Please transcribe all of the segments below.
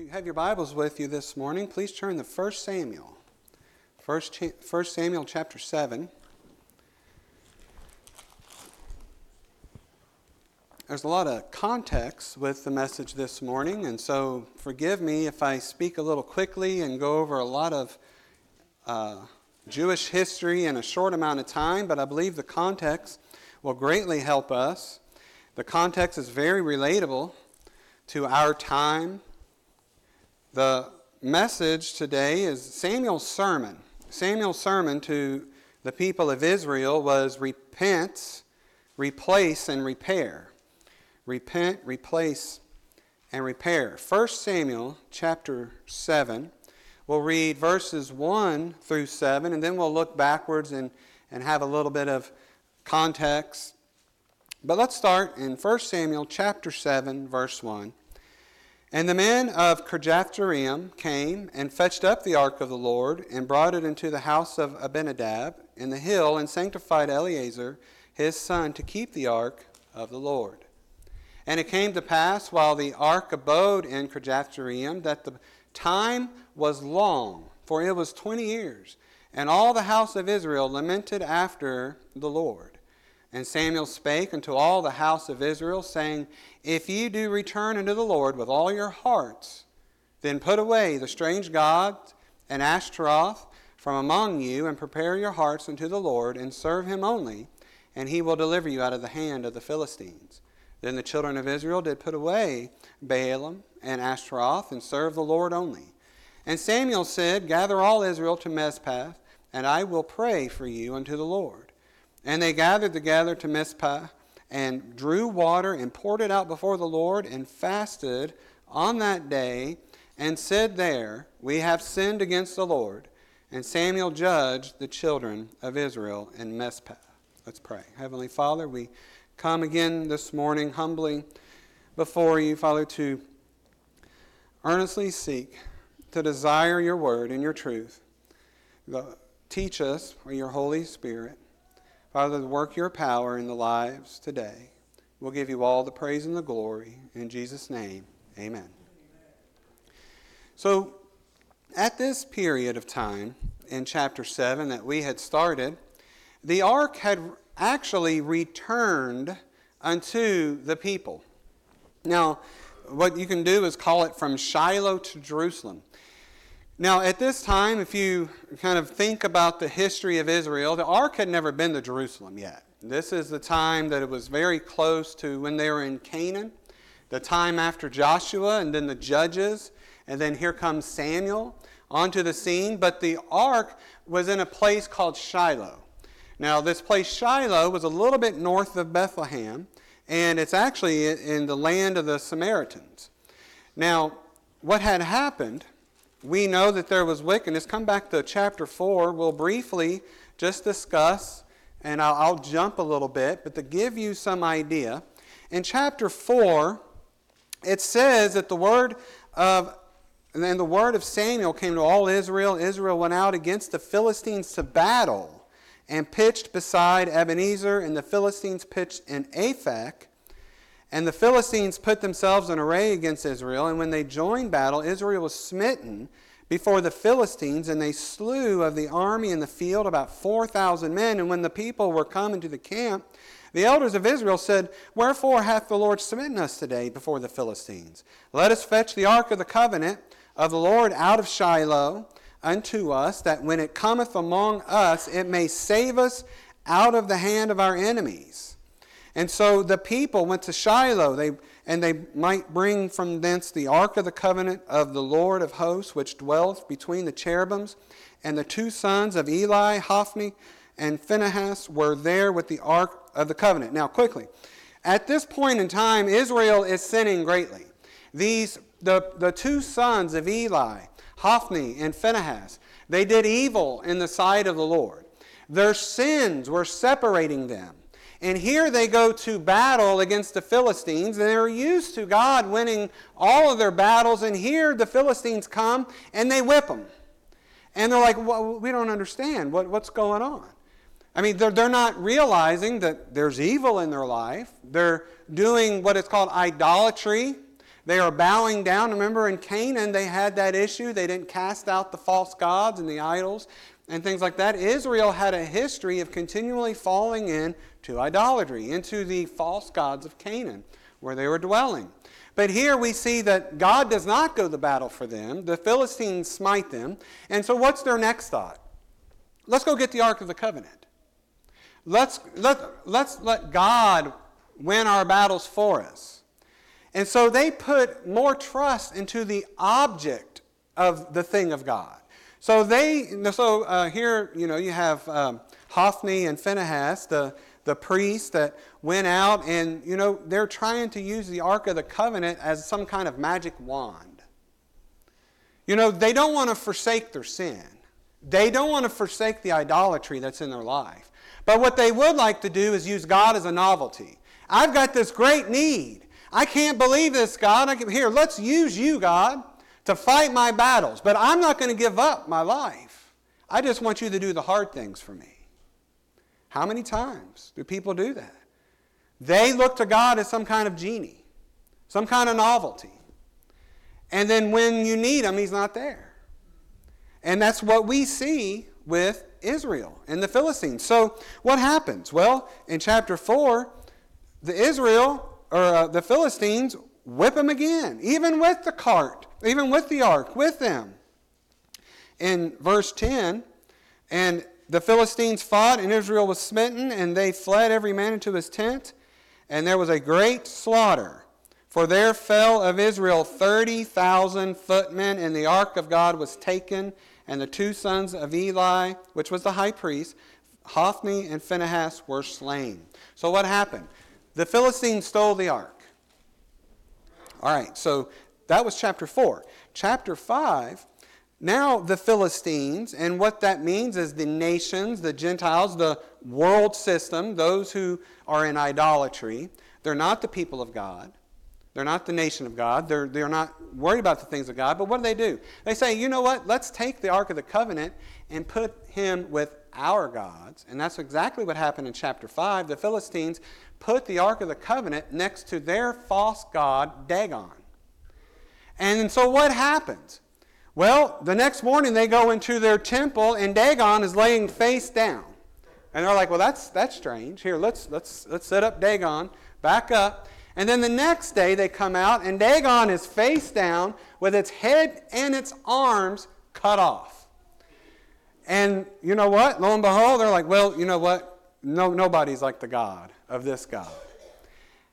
you have your Bibles with you this morning, please turn to 1 Samuel. 1 Samuel chapter 7. There's a lot of context with the message this morning, and so forgive me if I speak a little quickly and go over a lot of uh, Jewish history in a short amount of time, but I believe the context will greatly help us. The context is very relatable to our time the message today is Samuel's sermon. Samuel's sermon to the people of Israel was repent, replace, and repair. Repent, replace, and repair. 1 Samuel chapter 7. We'll read verses 1 through 7, and then we'll look backwards and, and have a little bit of context. But let's start in 1 Samuel chapter 7, verse 1. And the men of Kirjathjearim came and fetched up the ark of the Lord and brought it into the house of Abinadab in the hill and sanctified Eleazar his son to keep the ark of the Lord. And it came to pass while the ark abode in Kirjathjearim that the time was long, for it was twenty years, and all the house of Israel lamented after the Lord. And Samuel spake unto all the house of Israel, saying, If ye do return unto the Lord with all your hearts, then put away the strange gods and Ashtaroth from among you, and prepare your hearts unto the Lord, and serve him only, and he will deliver you out of the hand of the Philistines. Then the children of Israel did put away Baalim and Ashtaroth, and serve the Lord only. And Samuel said, Gather all Israel to Mizpah, and I will pray for you unto the Lord. And they gathered together to Mizpah and drew water and poured it out before the Lord and fasted on that day and said there, We have sinned against the Lord. And Samuel judged the children of Israel in Mizpah. Let's pray. Heavenly Father, we come again this morning humbly before you, Father, to earnestly seek to desire your word and your truth. Teach us by your Holy Spirit Father, work your power in the lives today. We'll give you all the praise and the glory. In Jesus' name, amen. So, at this period of time in chapter 7 that we had started, the ark had actually returned unto the people. Now, what you can do is call it from Shiloh to Jerusalem. Now, at this time, if you kind of think about the history of Israel, the ark had never been to Jerusalem yet. This is the time that it was very close to when they were in Canaan, the time after Joshua, and then the judges, and then here comes Samuel onto the scene. But the ark was in a place called Shiloh. Now, this place, Shiloh, was a little bit north of Bethlehem, and it's actually in the land of the Samaritans. Now, what had happened we know that there was wickedness. Come back to chapter 4. We'll briefly just discuss, and I'll, I'll, jump a little bit, but to give you some idea. In chapter 4, it says that the word of and then the word of Samuel came to all Israel. Israel went out against the Philistines to battle and pitched beside Ebenezer, and the Philistines pitched in Aphek. And the Philistines put themselves in array against Israel, and when they joined battle, Israel was smitten before the Philistines, and they slew of the army in the field about 4,000 men. And when the people were come into the camp, the elders of Israel said, Wherefore hath the Lord smitten us today before the Philistines? Let us fetch the ark of the covenant of the Lord out of Shiloh unto us, that when it cometh among us, it may save us out of the hand of our enemies. And so the people went to Shiloh, they, and they might bring from thence the ark of the covenant of the Lord of hosts, which dwelleth between the cherubims. And the two sons of Eli, Hophni and Phinehas, were there with the ark of the covenant. Now, quickly, at this point in time, Israel is sinning greatly. These, the, the two sons of Eli, Hophni and Phinehas, they did evil in the sight of the Lord. Their sins were separating them. And here they go to battle against the Philistines, and they're used to God winning all of their battles. And here the Philistines come and they whip them. And they're like, well, we don't understand what, what's going on. I mean, they're, they're not realizing that there's evil in their life. They're doing what is called idolatry. They are bowing down. Remember in Canaan, they had that issue. They didn't cast out the false gods and the idols and things like that. Israel had a history of continually falling into idolatry, into the false gods of Canaan, where they were dwelling. But here we see that God does not go to battle for them. The Philistines smite them. And so what's their next thought? Let's go get the Ark of the Covenant. Let's let, let's let God win our battles for us. And so they put more trust into the object of the thing of God. So they, so uh, here, you know, you have um, Hophni and Phinehas, the, the priests that went out and, you know, they're trying to use the Ark of the Covenant as some kind of magic wand. You know, they don't want to forsake their sin. They don't want to forsake the idolatry that's in their life. But what they would like to do is use God as a novelty. I've got this great need. I can't believe this, God. I can, here, let's use you, God, to fight my battles. But I'm not going to give up my life. I just want you to do the hard things for me. How many times do people do that? They look to God as some kind of genie, some kind of novelty. And then when you need him, he's not there. And that's what we see with Israel and the Philistines. So what happens? Well, in chapter 4, the Israel or uh, the Philistines whip them again, even with the cart, even with the ark, with them. In verse 10, and the Philistines fought, and Israel was smitten, and they fled every man into his tent, and there was a great slaughter. For there fell of Israel thirty thousand footmen, and the ark of God was taken, and the two sons of Eli, which was the high priest, Hophni and Phinehas, were slain. So what happened? The Philistines stole the ark. All right, so that was chapter 4. Chapter 5, now the Philistines, and what that means is the nations, the Gentiles, the world system, those who are in idolatry, they're not the people of God. They're not the nation of God. They're, they're not worried about the things of God. But what do they do? They say, you know what? Let's take the Ark of the Covenant and put him with our gods. And that's exactly what happened in chapter 5. The Philistines put the Ark of the Covenant next to their false god, Dagon. And so what happens? Well, the next morning they go into their temple and Dagon is laying face down. And they're like, well, that's, that's strange. Here, let's, let's, let's set up Dagon, back up. And then the next day they come out and Dagon is face down with its head and its arms cut off. And you know what? Lo and behold, they're like, well, you know what? No, nobody's like the God of this God.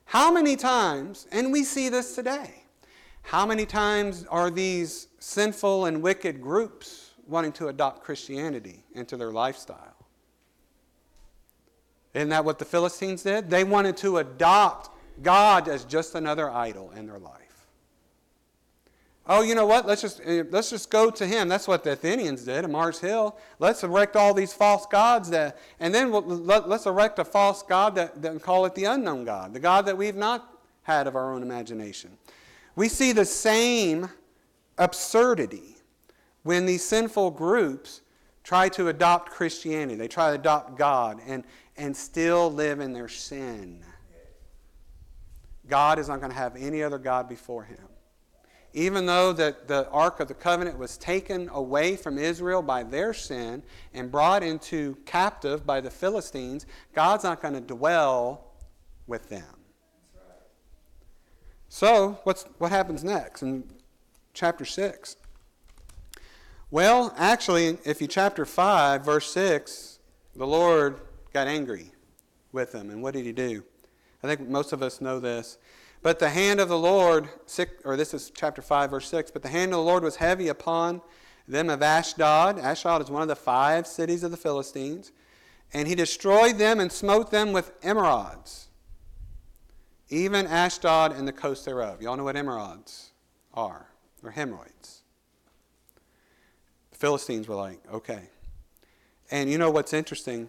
How many times, and we see this today, how many times are these sinful and wicked groups wanting to adopt Christianity into their lifestyle? Isn't that what the Philistines did? They wanted to adopt God as just another idol in their life. Oh, you know what? Let's just, eh, let's just go to him. That's what the Athenians did at Mars Hill. Let's erect all these false gods, that, and then we'll, let, us erect a false God that, that call it the unknown God, the God that we've not had of our own imagination. We see the same absurdity when these sinful groups try to adopt Christianity. They try to adopt God and, and still live in their sin. God is not going to have any other God before him. Even though that the Ark of the Covenant was taken away from Israel by their sin and brought into captive by the Philistines, God's not going to dwell with them. So, what's, what happens next in chapter 6? Well, actually, if you chapter 5, verse 6, the Lord got angry with them. And what did he do? I think most of us know this. But the hand of the Lord, or this is chapter 5, verse 6, but the hand of the Lord was heavy upon them of Ashdod. Ashdod is one of the five cities of the Philistines. And he destroyed them and smote them with emerods even Ashdod and the coast thereof. Y'all know what emerods are. They're hemorrhoids. The Philistines were like, okay. And you know what's interesting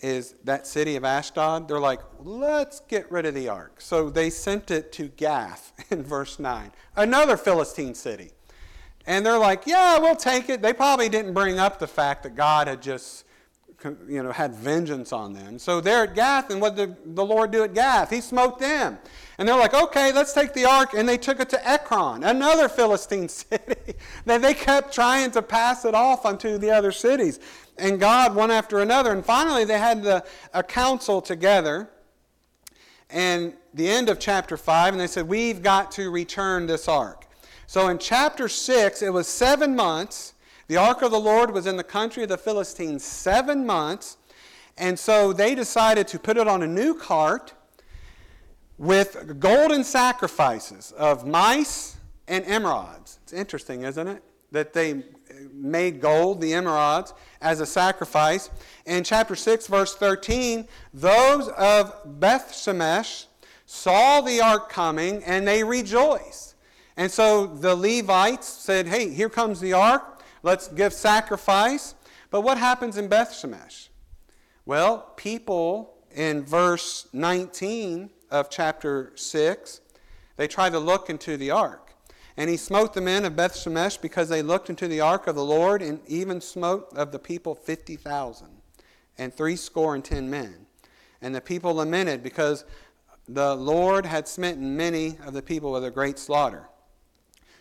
is that city of Ashdod, they're like, let's get rid of the ark. So they sent it to Gath in verse 9, another Philistine city. And they're like, yeah, we'll take it. They probably didn't bring up the fact that God had just you know, had vengeance on them. So they're at Gath, and what did the Lord do at Gath? He smote them. And they're like, okay, let's take the ark. And they took it to Ekron, another Philistine city. that they kept trying to pass it off onto the other cities. And God, one after another. And finally, they had the, a council together. And the end of chapter 5, and they said, we've got to return this ark. So in chapter 6, it was seven months the ark of the Lord was in the country of the Philistines seven months, and so they decided to put it on a new cart with golden sacrifices of mice and emerods. It's interesting, isn't it? That they made gold, the emerods, as a sacrifice. In chapter 6, verse 13, those of Beth Shemesh saw the ark coming and they rejoiced. And so the Levites said, Hey, here comes the ark. Let's give sacrifice. But what happens in Beth Shemesh? Well, people in verse 19 of chapter 6, they try to look into the ark. And he smote the men of Beth Shemesh because they looked into the ark of the Lord, and even smote of the people 50,000 and threescore and ten men. And the people lamented because the Lord had smitten many of the people with a great slaughter.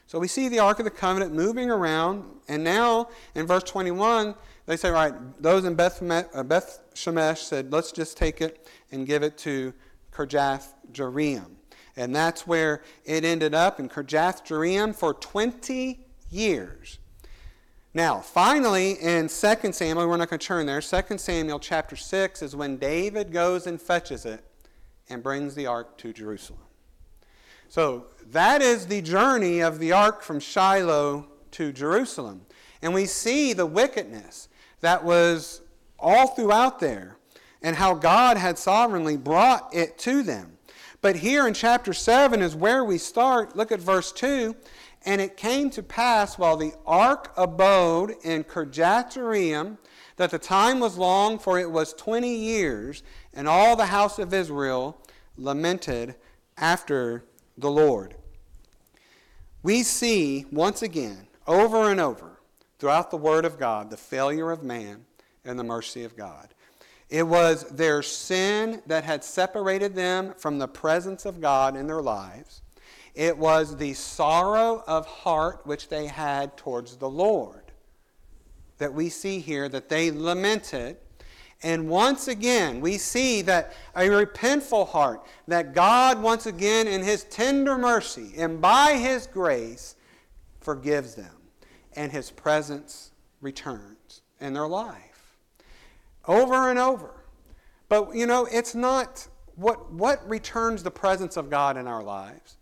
So we see the Ark of the Covenant moving around, and now in verse 21, they say, right, those in Beth, uh, Beth Shemesh said, let's just take it and give it to Kirjath Jearim. And that's where it ended up in Kirjath Jearim for 20 years. Now, finally, in 2 Samuel, we're not going to turn there. 2 Samuel chapter 6 is when David goes and fetches it and brings the ark to Jerusalem. So that is the journey of the ark from Shiloh to Jerusalem. And we see the wickedness that was all throughout there and how God had sovereignly brought it to them. But here in chapter 7 is where we start. Look at verse 2. And it came to pass while the ark abode in Kirjath that the time was long, for it was 20 years, and all the house of Israel lamented after the Lord. We see once again, over and over, throughout the Word of God, the failure of man and the mercy of God. It was their sin that had separated them from the presence of God in their lives. It was the sorrow of heart which they had towards the Lord that we see here that they lamented and once again, we see that a repentful heart, that God, once again, in His tender mercy and by His grace, forgives them, and His presence returns in their life. Over and over. But, you know, it's not what, what returns the presence of God in our lives.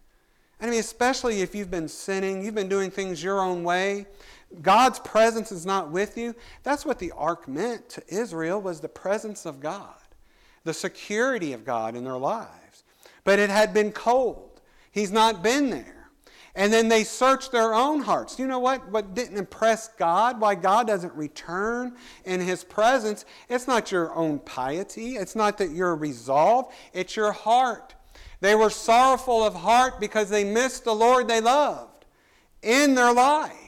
I mean, especially if you've been sinning, you've been doing things your own way, God's presence is not with you. That's what the ark meant to Israel was the presence of God, the security of God in their lives. But it had been cold. He's not been there. And then they searched their own hearts. You know what? What didn't impress God, why God doesn't return in His presence, it's not your own piety. It's not that you're resolved. It's your heart. They were sorrowful of heart because they missed the Lord they loved in their life.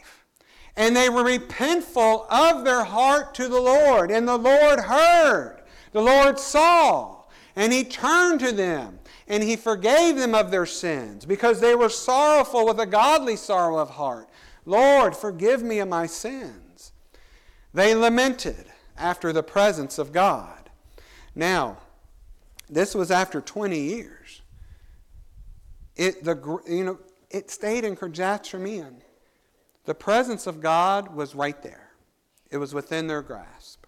And they were repentful of their heart to the Lord. And the Lord heard, the Lord saw, and He turned to them, and He forgave them of their sins because they were sorrowful with a godly sorrow of heart. Lord, forgive me of my sins. They lamented after the presence of God. Now, this was after 20 years. It, the, you know, it stayed in Kirjath the presence of God was right there, it was within their grasp.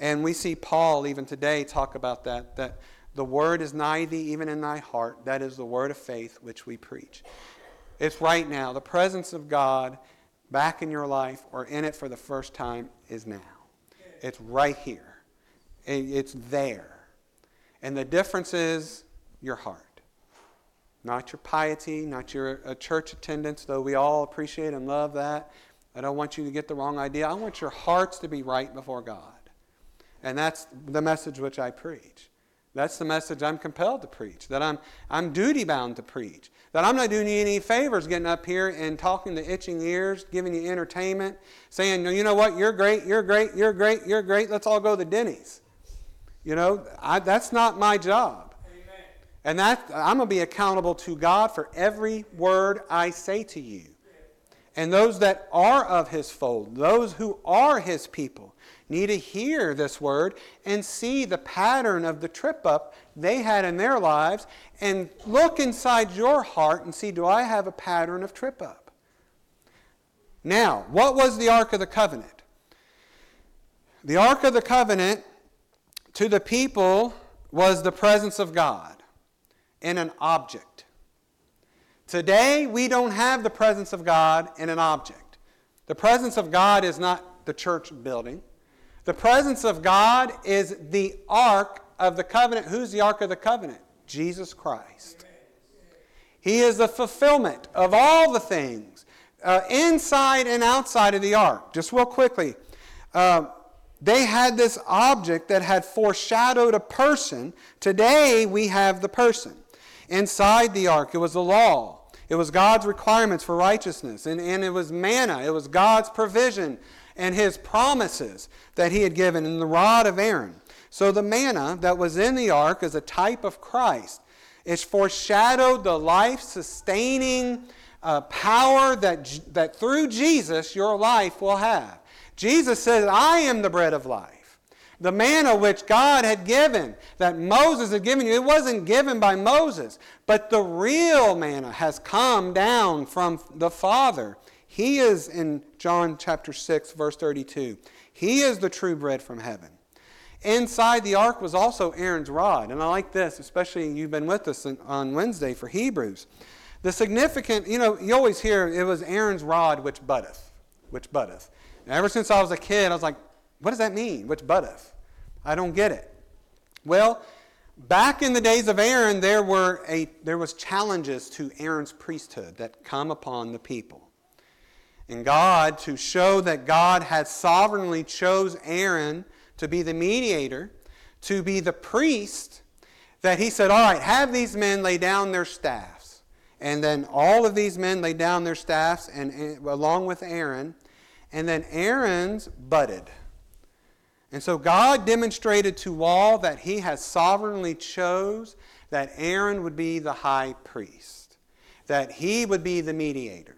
And we see Paul even today talk about that, that the word is nigh thee, even in thy heart. That is the word of faith which we preach. It's right now. The presence of God back in your life or in it for the first time is now. It's right here. It's there. And the difference is your heart not your piety, not your uh, church attendance, though we all appreciate and love that. I don't want you to get the wrong idea. I want your hearts to be right before God. And that's the message which I preach. That's the message I'm compelled to preach, that I'm, I'm duty bound to preach, that I'm not doing you any favors getting up here and talking to itching ears, giving you entertainment, saying, you know what, you're great, you're great, you're great, you're great, let's all go to Denny's. You know, I, that's not my job. And that I'm going to be accountable to God for every word I say to you. And those that are of his fold, those who are his people, need to hear this word and see the pattern of the trip up they had in their lives and look inside your heart and see do I have a pattern of trip up? Now, what was the Ark of the Covenant? The Ark of the Covenant to the people was the presence of God in an object. Today, we don't have the presence of God in an object. The presence of God is not the church building. The presence of God is the ark of the covenant. Who's the ark of the covenant? Jesus Christ. He is the fulfillment of all the things uh, inside and outside of the ark. Just real quickly, uh, they had this object that had foreshadowed a person. Today we have the person. Inside the ark, it was the law. It was God's requirements for righteousness. And, and it was manna. It was God's provision and his promises that he had given in the rod of Aaron. So the manna that was in the ark is a type of Christ. It foreshadowed the life sustaining uh, power that, that through Jesus your life will have. Jesus said, I am the bread of life. The manna which God had given, that Moses had given you, it wasn't given by Moses, but the real manna has come down from the Father. He is in John chapter 6, verse 32. He is the true bread from heaven. Inside the ark was also Aaron's rod. And I like this, especially you've been with us on Wednesday for Hebrews. The significant, you know, you always hear it was Aaron's rod which buddeth, which buddeth. And ever since I was a kid, I was like, what does that mean, which buddeth? I don't get it. Well, back in the days of Aaron, there were a there was challenges to Aaron's priesthood that come upon the people. And God, to show that God had sovereignly chose Aaron to be the mediator, to be the priest, that he said, All right, have these men lay down their staffs. And then all of these men laid down their staffs and, and along with Aaron. And then Aaron's budded. And so God demonstrated to all that he has sovereignly chose that Aaron would be the high priest, that he would be the mediator.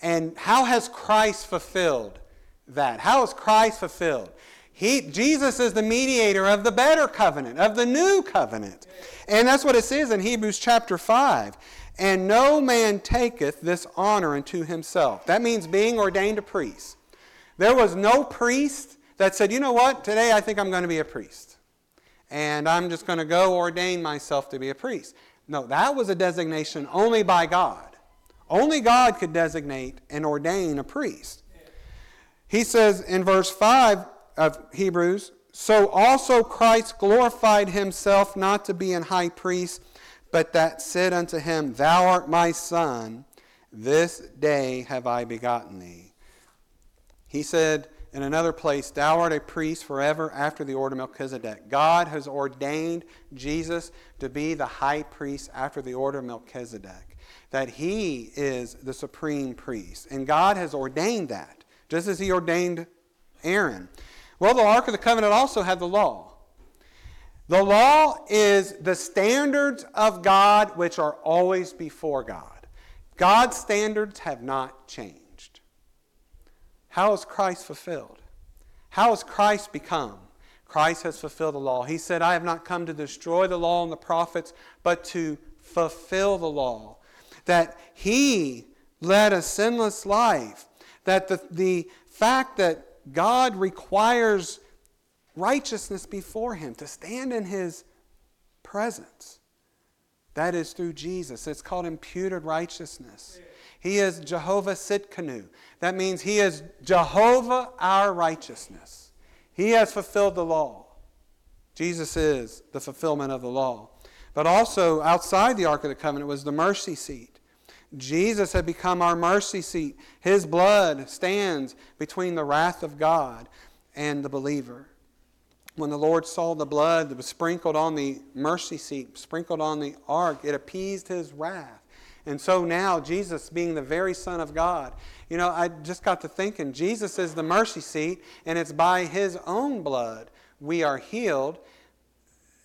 And how has Christ fulfilled that? How has Christ fulfilled? He, Jesus is the mediator of the better covenant, of the new covenant. And that's what it says in Hebrews chapter 5. And no man taketh this honor unto himself. That means being ordained a priest. There was no priest that said, you know what, today I think I'm going to be a priest. And I'm just going to go ordain myself to be a priest. No, that was a designation only by God. Only God could designate and ordain a priest. He says in verse 5 of Hebrews, So also Christ glorified himself not to be an high priest, but that said unto him, Thou art my son, this day have I begotten thee. He said in another place, Thou art a priest forever after the order of Melchizedek. God has ordained Jesus to be the high priest after the order of Melchizedek that he is the supreme priest. And God has ordained that, just as he ordained Aaron. Well, the Ark of the Covenant also had the law. The law is the standards of God which are always before God. God's standards have not changed. How is Christ fulfilled? How has Christ become? Christ has fulfilled the law. He said, I have not come to destroy the law and the prophets, but to fulfill the law that he led a sinless life, that the, the fact that God requires righteousness before him to stand in his presence. That is through Jesus. It's called imputed righteousness. He is Jehovah Tsidkenu. That means he is Jehovah our righteousness. He has fulfilled the law. Jesus is the fulfillment of the law. But also outside the Ark of the Covenant was the mercy seat. Jesus had become our mercy seat. His blood stands between the wrath of God and the believer. when the Lord saw the blood that was sprinkled on the mercy seat, sprinkled on the ark, it appeased his wrath. And so now, Jesus being the very Son of God, you know, I just got to thinking, Jesus is the mercy seat, and it's by his own blood we are healed.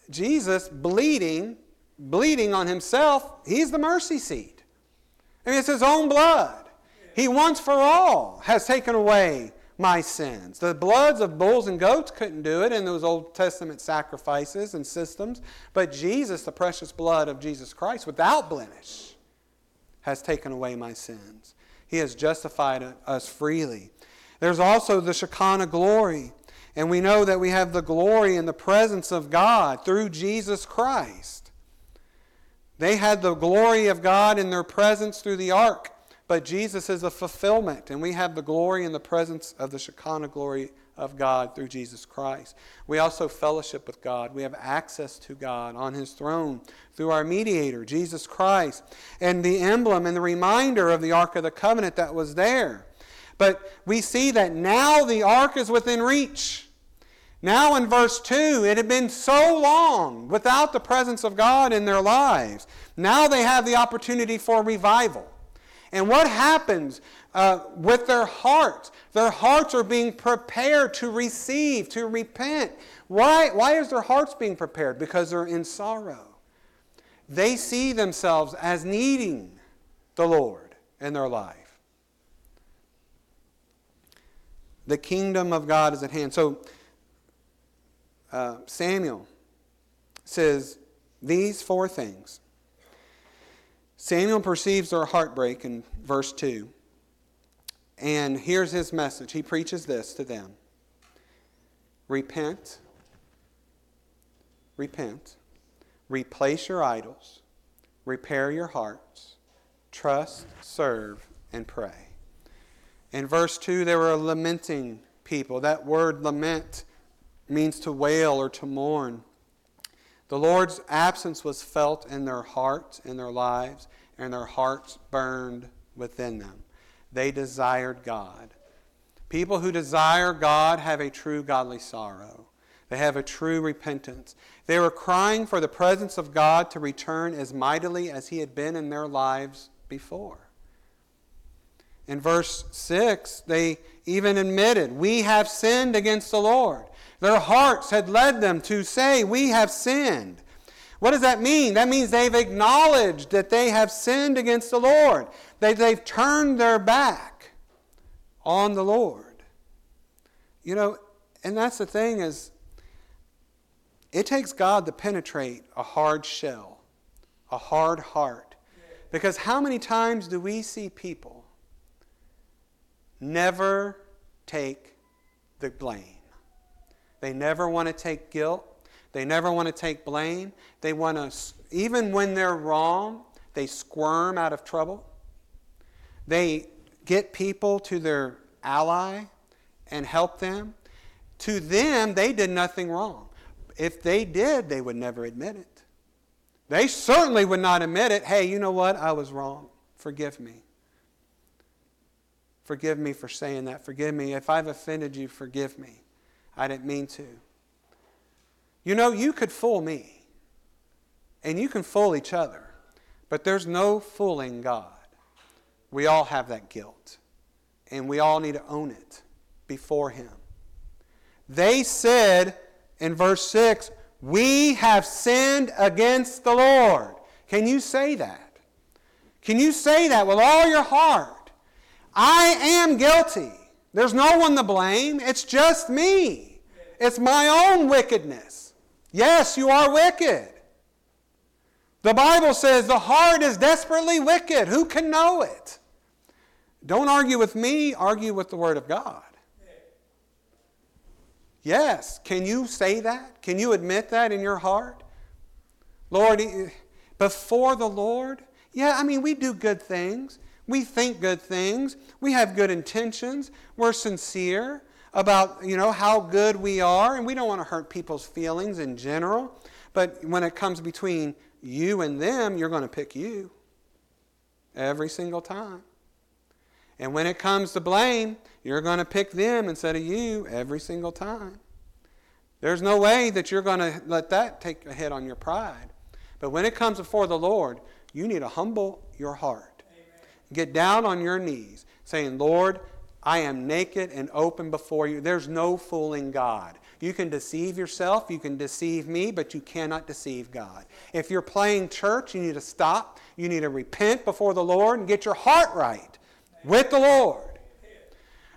Jesus bleeding, bleeding on himself, he's the mercy seat. I mean, it's his own blood. He once for all has taken away my sins. The bloods of bulls and goats couldn't do it in those Old Testament sacrifices and systems, but Jesus, the precious blood of Jesus Christ, without blemish, has taken away my sins. He has justified us freely. There's also the Shekinah glory, and we know that we have the glory and the presence of God through Jesus Christ. They had the glory of God in their presence through the ark. But Jesus is a fulfillment, and we have the glory and the presence of the Shekinah glory of God through Jesus Christ. We also fellowship with God. We have access to God on His throne through our mediator, Jesus Christ, and the emblem and the reminder of the Ark of the Covenant that was there. But we see that now the ark is within reach. Now, in verse 2, it had been so long without the presence of God in their lives. Now they have the opportunity for revival. And what happens uh, with their hearts? Their hearts are being prepared to receive, to repent. Why, why is their hearts being prepared? Because they're in sorrow. They see themselves as needing the Lord in their life. The kingdom of God is at hand. So uh, Samuel says these four things Samuel perceives their heartbreak in verse 2. And here's his message. He preaches this to them Repent, repent, replace your idols, repair your hearts, trust, serve, and pray. In verse 2, there were lamenting people. That word lament means to wail or to mourn. The Lord's absence was felt in their hearts, in their lives, and their hearts burned within them. They desired God. People who desire God have a true godly sorrow. They have a true repentance. They were crying for the presence of God to return as mightily as He had been in their lives before. In verse 6, they even admitted, We have sinned against the Lord. Their hearts had led them to say, We have sinned. What does that mean? That means they've acknowledged that they have sinned against the Lord. They, they've turned their back on the Lord. You know, and that's the thing is, it takes God to penetrate a hard shell, a hard heart. Because how many times do we see people never take the blame? They never want to take guilt. They never want to take blame. They want to, even when they're wrong, they squirm out of trouble. They get people to their ally and help them. To them, they did nothing wrong. If they did, they would never admit it. They certainly would not admit it. Hey, you know what? I was wrong. Forgive me. Forgive me for saying that. Forgive me. If I've offended you, forgive me. I didn't mean to. You know, you could fool me, and you can fool each other, but there's no fooling God. We all have that guilt, and we all need to own it before Him. They said in verse 6, We have sinned against the Lord. Can you say that? Can you say that with all your heart? I am guilty. There's no one to blame. It's just me. It's my own wickedness. Yes, you are wicked. The Bible says the heart is desperately wicked. Who can know it? Don't argue with me, argue with the Word of God. Yes, can you say that? Can you admit that in your heart? Lord, eh, before the Lord? Yeah, I mean, we do good things. We think good things. We have good intentions. We're sincere about you know how good we are and we don't want to hurt people's feelings in general but when it comes between you and them you're going to pick you every single time and when it comes to blame you're going to pick them instead of you every single time There's no way that you're going to let that take a hit on your pride. But when it comes before the Lord, you need to humble your heart. Amen. Get down on your knees, saying, Lord, I am naked and open before you. There's no fooling God. You can deceive yourself, you can deceive me, but you cannot deceive God. If you're playing church, you need to stop. You need to repent before the Lord and get your heart right with the Lord.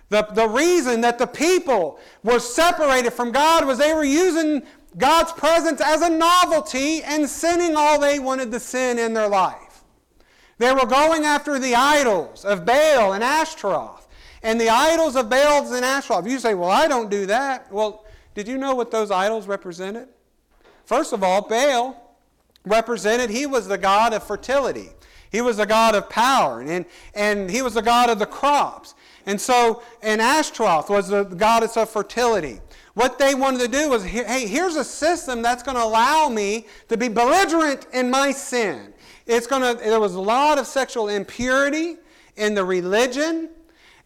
The, the reason that the people were separated from God was they were using God's presence as a novelty and sinning all they wanted to sin in their life. They were going after the idols of Baal and Ashtaroth. And the idols of Baal and Ashtaroth. You say, well, I don't do that. Well, did you know what those idols represented? First of all, Baal represented, he was the god of fertility. He was a god of power, and, and he was a god of the crops. And so, and Ashtaroth was the goddess of fertility. What they wanted to do was, hey, here's a system that's going to allow me to be belligerent in my sin. It's going to, there was a lot of sexual impurity in the religion.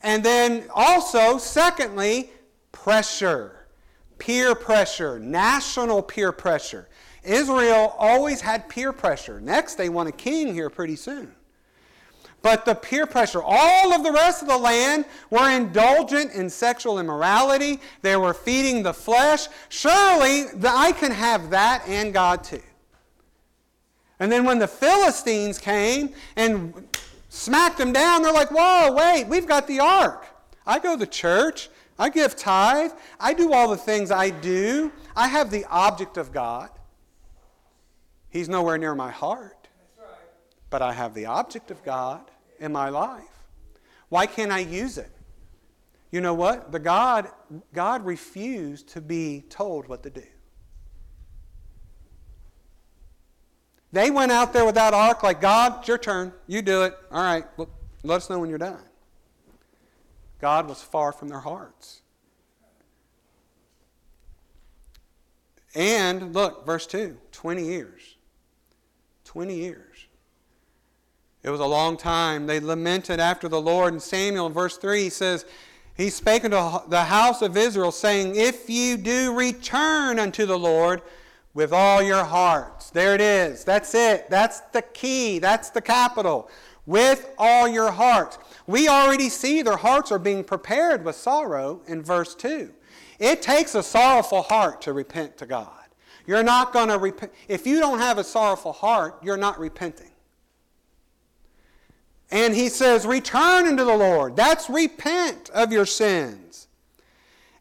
And then also, secondly, pressure peer pressure, national peer pressure. Israel always had peer pressure. Next, they want a king here pretty soon. But the peer pressure, all of the rest of the land were indulgent in sexual immorality. They were feeding the flesh. Surely I can have that and God too. And then when the Philistines came and smacked them down, they're like, whoa, wait, we've got the ark. I go to church. I give tithe. I do all the things I do. I have the object of God. He's nowhere near my heart. But I have the object of God in my life. Why can't I use it? You know what? The God, God refused to be told what to do. They went out there with that ark like, God, it's your turn. You do it. All right. Well, let us know when you're done. God was far from their hearts. And look, verse 2 20 years. 20 years. It was a long time. They lamented after the Lord. And Samuel in verse 3 he says, He spake unto the house of Israel, saying, If you do return unto the Lord with all your hearts. There it is. That's it. That's the key. That's the capital. With all your heart. We already see their hearts are being prepared with sorrow in verse 2. It takes a sorrowful heart to repent to God. You're not going to repent. If you don't have a sorrowful heart, you're not repenting. And he says, Return unto the Lord. That's repent of your sins.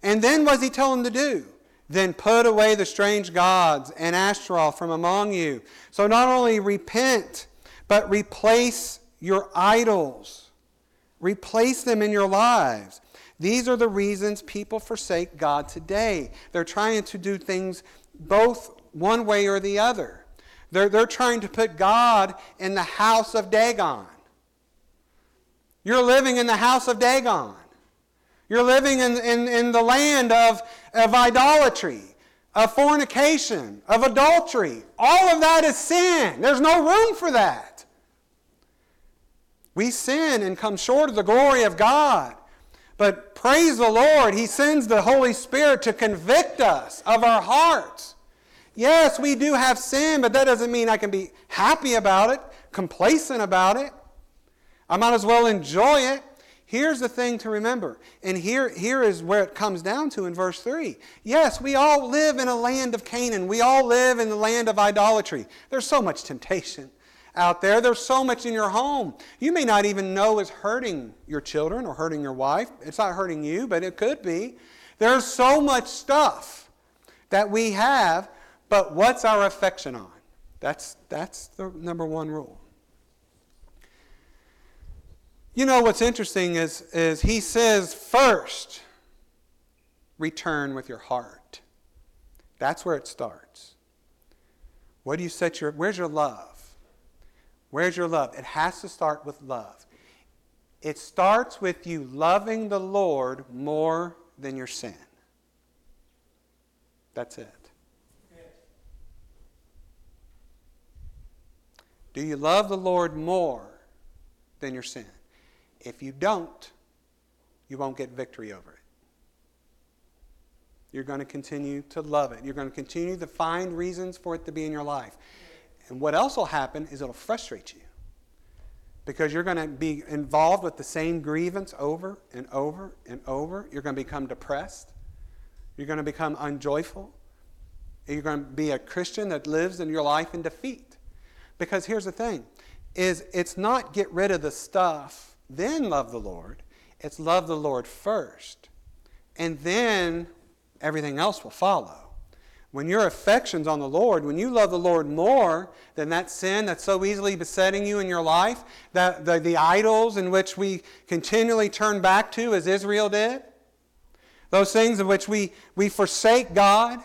And then what does he tell them to do? Then put away the strange gods and Ashtaroth from among you. So not only repent, but replace your idols. Replace them in your lives. These are the reasons people forsake God today. They're trying to do things both one way or the other. They're, they're trying to put God in the house of Dagon. You're living in the house of Dagon. You're living in, in, in the land of, of idolatry, of fornication, of adultery. All of that is sin. There's no room for that. We sin and come short of the glory of God. But praise the Lord, He sends the Holy Spirit to convict us of our hearts. Yes, we do have sin, but that doesn't mean I can be happy about it, complacent about it. I might as well enjoy it. Here's the thing to remember, and here, here is where it comes down to in verse 3. Yes, we all live in a land of Canaan. We all live in the land of idolatry. There's so much temptation out there. There's so much in your home. You may not even know is hurting your children or hurting your wife. It's not hurting you, but it could be. There's so much stuff that we have, but what's our affection on? That's, that's the number one rule. You know what's interesting is, is he says first, return with your heart. That's where it starts. What do you set your, where's your love? Where's your love? It has to start with love. It starts with you loving the Lord more than your sin. That's it. Do you love the Lord more than your sin? If you don't, you won't get victory over it. You're going to continue to love it. You're going to continue to find reasons for it to be in your life. And what else will happen is it'll frustrate you because you're going to be involved with the same grievance over and over and over. You're going to become depressed. You're going to become unjoyful. You're going to be a Christian that lives in your life in defeat. Because here's the thing is it's not get rid of the stuff, then love the Lord. It's love the Lord first. And then everything else will follow. When your affection's on the Lord, when you love the Lord more than that sin that's so easily besetting you in your life, that the, the idols in which we continually turn back to as Israel did, those things in which we, we forsake God,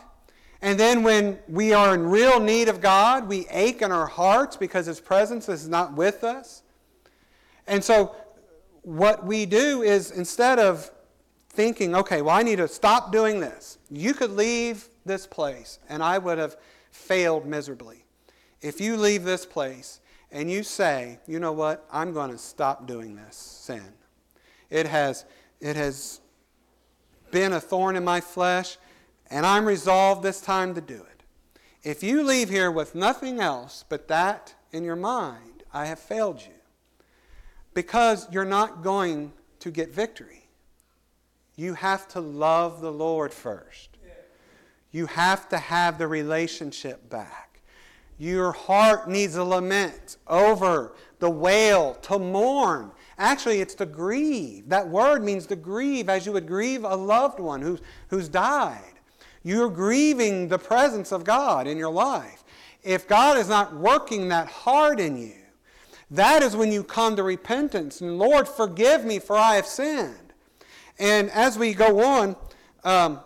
and then when we are in real need of God, we ache in our hearts because His presence is not with us. And so, what we do is instead of thinking, okay, well, I need to stop doing this, you could leave this place, and I would have failed miserably. If you leave this place and you say, you know what, I'm going to stop doing this sin. It has, it has been a thorn in my flesh, and I'm resolved this time to do it. If you leave here with nothing else but that in your mind, I have failed you. Because you're not going to get victory. You have to love the Lord first. You have to have the relationship back. Your heart needs a lament over, the wail, to mourn. Actually, it's to grieve. That word means to grieve as you would grieve a loved one who's, who's died. You're grieving the presence of God in your life. If God is not working that hard in you, that is when you come to repentance. And Lord, forgive me, for I have sinned. And as we go on, um,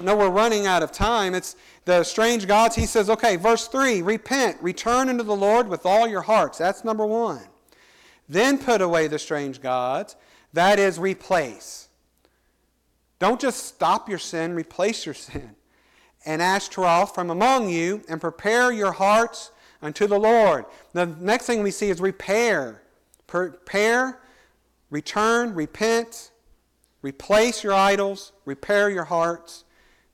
no, we're running out of time. It's the strange gods. He says, okay, verse 3 repent, return unto the Lord with all your hearts. That's number one. Then put away the strange gods. That is, replace. Don't just stop your sin, replace your sin. And Ashtaroth from among you, and prepare your hearts unto the Lord. The next thing we see is repair. Prepare, return, repent, replace your idols, repair your hearts,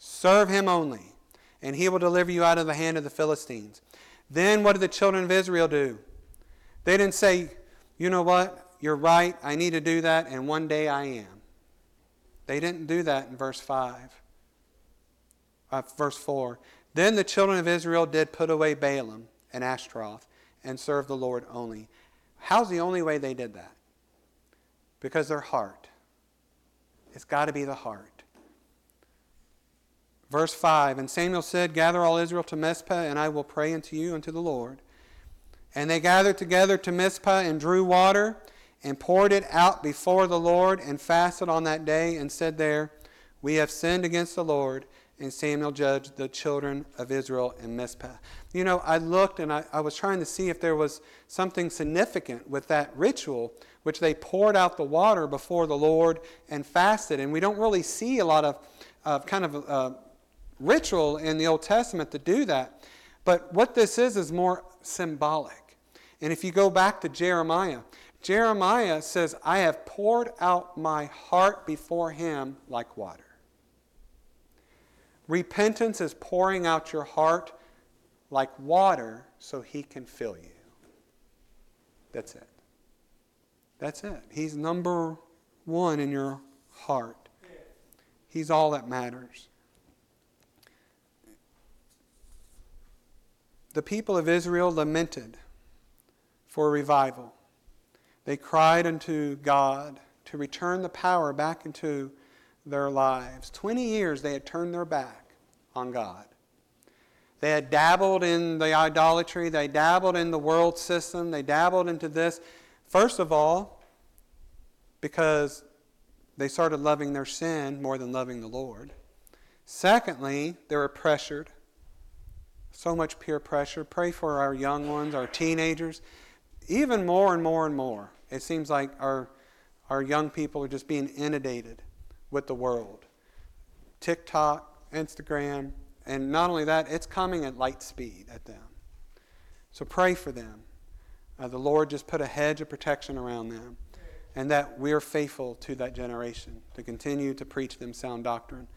serve Him only, and He will deliver you out of the hand of the Philistines. Then what did the children of Israel do? They didn't say, you know what, you're right, I need to do that, and one day I am. They didn't do that in verse 5. Uh, verse 4. Then the children of Israel did put away Baalim and Ashtaroth and serve the Lord only. How's the only way they did that? Because their heart. It's got to be the heart. Verse 5 And Samuel said, Gather all Israel to Mizpah, and I will pray unto you unto the Lord. And they gathered together to Mizpah and drew water and poured it out before the Lord and fasted on that day and said there, We have sinned against the Lord. And Samuel judged the children of Israel in Mizpah. You know, I looked and I, I was trying to see if there was something significant with that ritual, which they poured out the water before the Lord and fasted. And we don't really see a lot of, of kind of uh, ritual in the Old Testament to do that. But what this is is more symbolic. And if you go back to Jeremiah, Jeremiah says, I have poured out my heart before him like water. Repentance is pouring out your heart like water so he can fill you. That's it. That's it. He's number one in your heart. He's all that matters. The people of Israel lamented for revival. They cried unto God to return the power back into their lives. 20 years they had turned their back on God. They had dabbled in the idolatry, they dabbled in the world system, they dabbled into this. First of all, because they started loving their sin more than loving the Lord. Secondly, they were pressured. So much peer pressure. Pray for our young ones, our teenagers even more and more and more, it seems like our, our young people are just being inundated with the world. TikTok, Instagram, and not only that, it's coming at light speed at them. So pray for them. Uh, the Lord just put a hedge of protection around them, and that we're faithful to that generation to continue to preach them sound doctrine.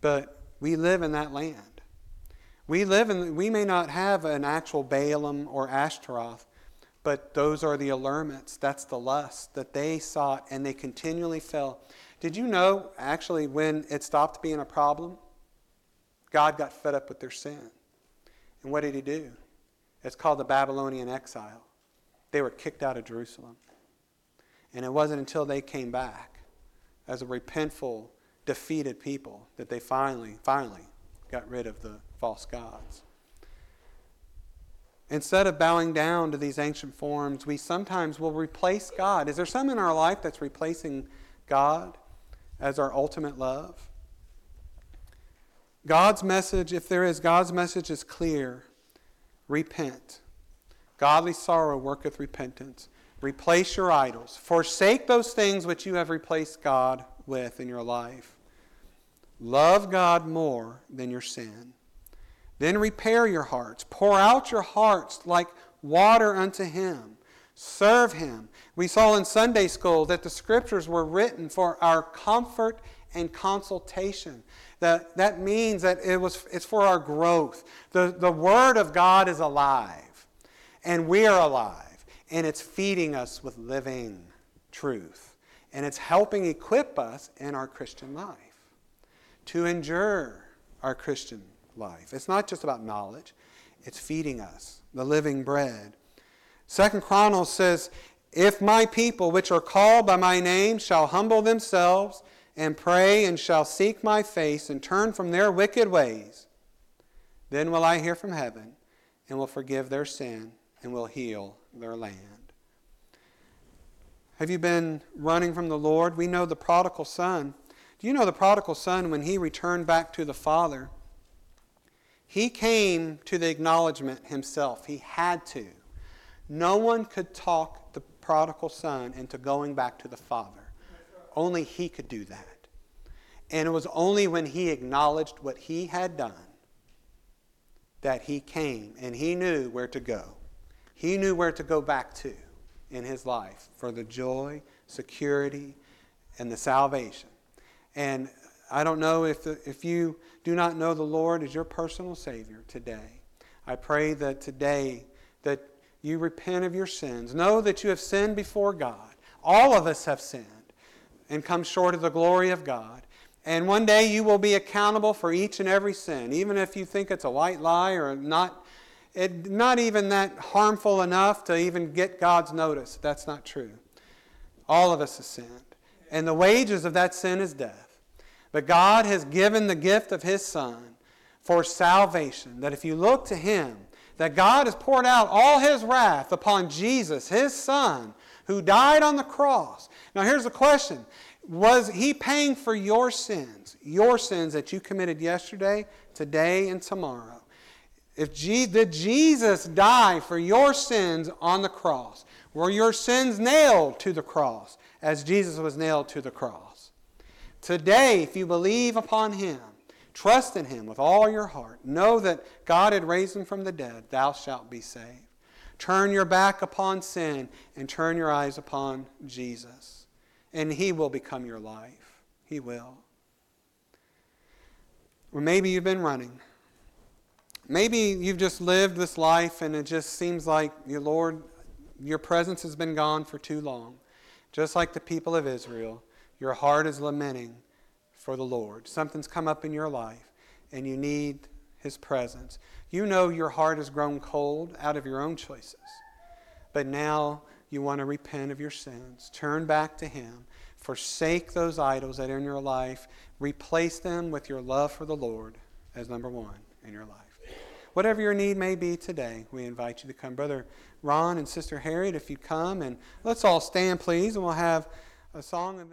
But we live in that land. We live in, we may not have an actual Baalim or Ashtaroth, but those are the allurements. That's the lust that they sought, and they continually fell. Did you know, actually, when it stopped being a problem, God got fed up with their sin. And what did he do? It's called the Babylonian exile. They were kicked out of Jerusalem. And it wasn't until they came back as a repentful, defeated people that they finally, finally got rid of the false gods. Instead of bowing down to these ancient forms, we sometimes will replace God. Is there some in our life that's replacing God as our ultimate love? God's message, if there is, God's message is clear repent. Godly sorrow worketh repentance. Replace your idols. Forsake those things which you have replaced God with in your life. Love God more than your sin. Then repair your hearts. Pour out your hearts like water unto Him. Serve Him. We saw in Sunday school that the scriptures were written for our comfort and consultation. That, that means that it was, it's for our growth. The, the Word of God is alive, and we are alive, and it's feeding us with living truth. And it's helping equip us in our Christian life to endure our Christian life. It's not just about knowledge, it's feeding us the living bread. Second Chronicles says, If my people, which are called by my name, shall humble themselves and pray and shall seek my face and turn from their wicked ways, then will I hear from heaven and will forgive their sin and will heal their land. Have you been running from the Lord? We know the prodigal son. You know the prodigal son, when he returned back to the father, he came to the acknowledgement himself. He had to. No one could talk the prodigal son into going back to the father. Only he could do that. And it was only when he acknowledged what he had done that he came and he knew where to go. He knew where to go back to in his life for the joy, security, and the salvation. And I don't know if, if you do not know the Lord as your personal Savior today. I pray that today that you repent of your sins. Know that you have sinned before God. All of us have sinned and come short of the glory of God. And one day you will be accountable for each and every sin, even if you think it's a white lie or not, it, not even that harmful enough to even get God's notice. That's not true. All of us have sinned. And the wages of that sin is death. But God has given the gift of His Son for salvation, that if you look to Him, that God has poured out all His wrath upon Jesus, His Son, who died on the cross. Now, here's the question Was He paying for your sins, your sins that you committed yesterday, today, and tomorrow? If Je- did Jesus die for your sins on the cross? Were your sins nailed to the cross as Jesus was nailed to the cross? Today, if you believe upon him, trust in him with all your heart, know that God had raised him from the dead, thou shalt be saved. Turn your back upon sin and turn your eyes upon Jesus, and he will become your life. He will. Or maybe you've been running. Maybe you've just lived this life and it just seems like, your Lord, your presence has been gone for too long. Just like the people of Israel. Your heart is lamenting for the Lord. Something's come up in your life and you need His presence. You know your heart has grown cold out of your own choices. But now you want to repent of your sins. Turn back to Him. Forsake those idols that are in your life. Replace them with your love for the Lord as number one in your life. Whatever your need may be today, we invite you to come. Brother Ron and Sister Harriet, if you come, and let's all stand, please, and we'll have a song.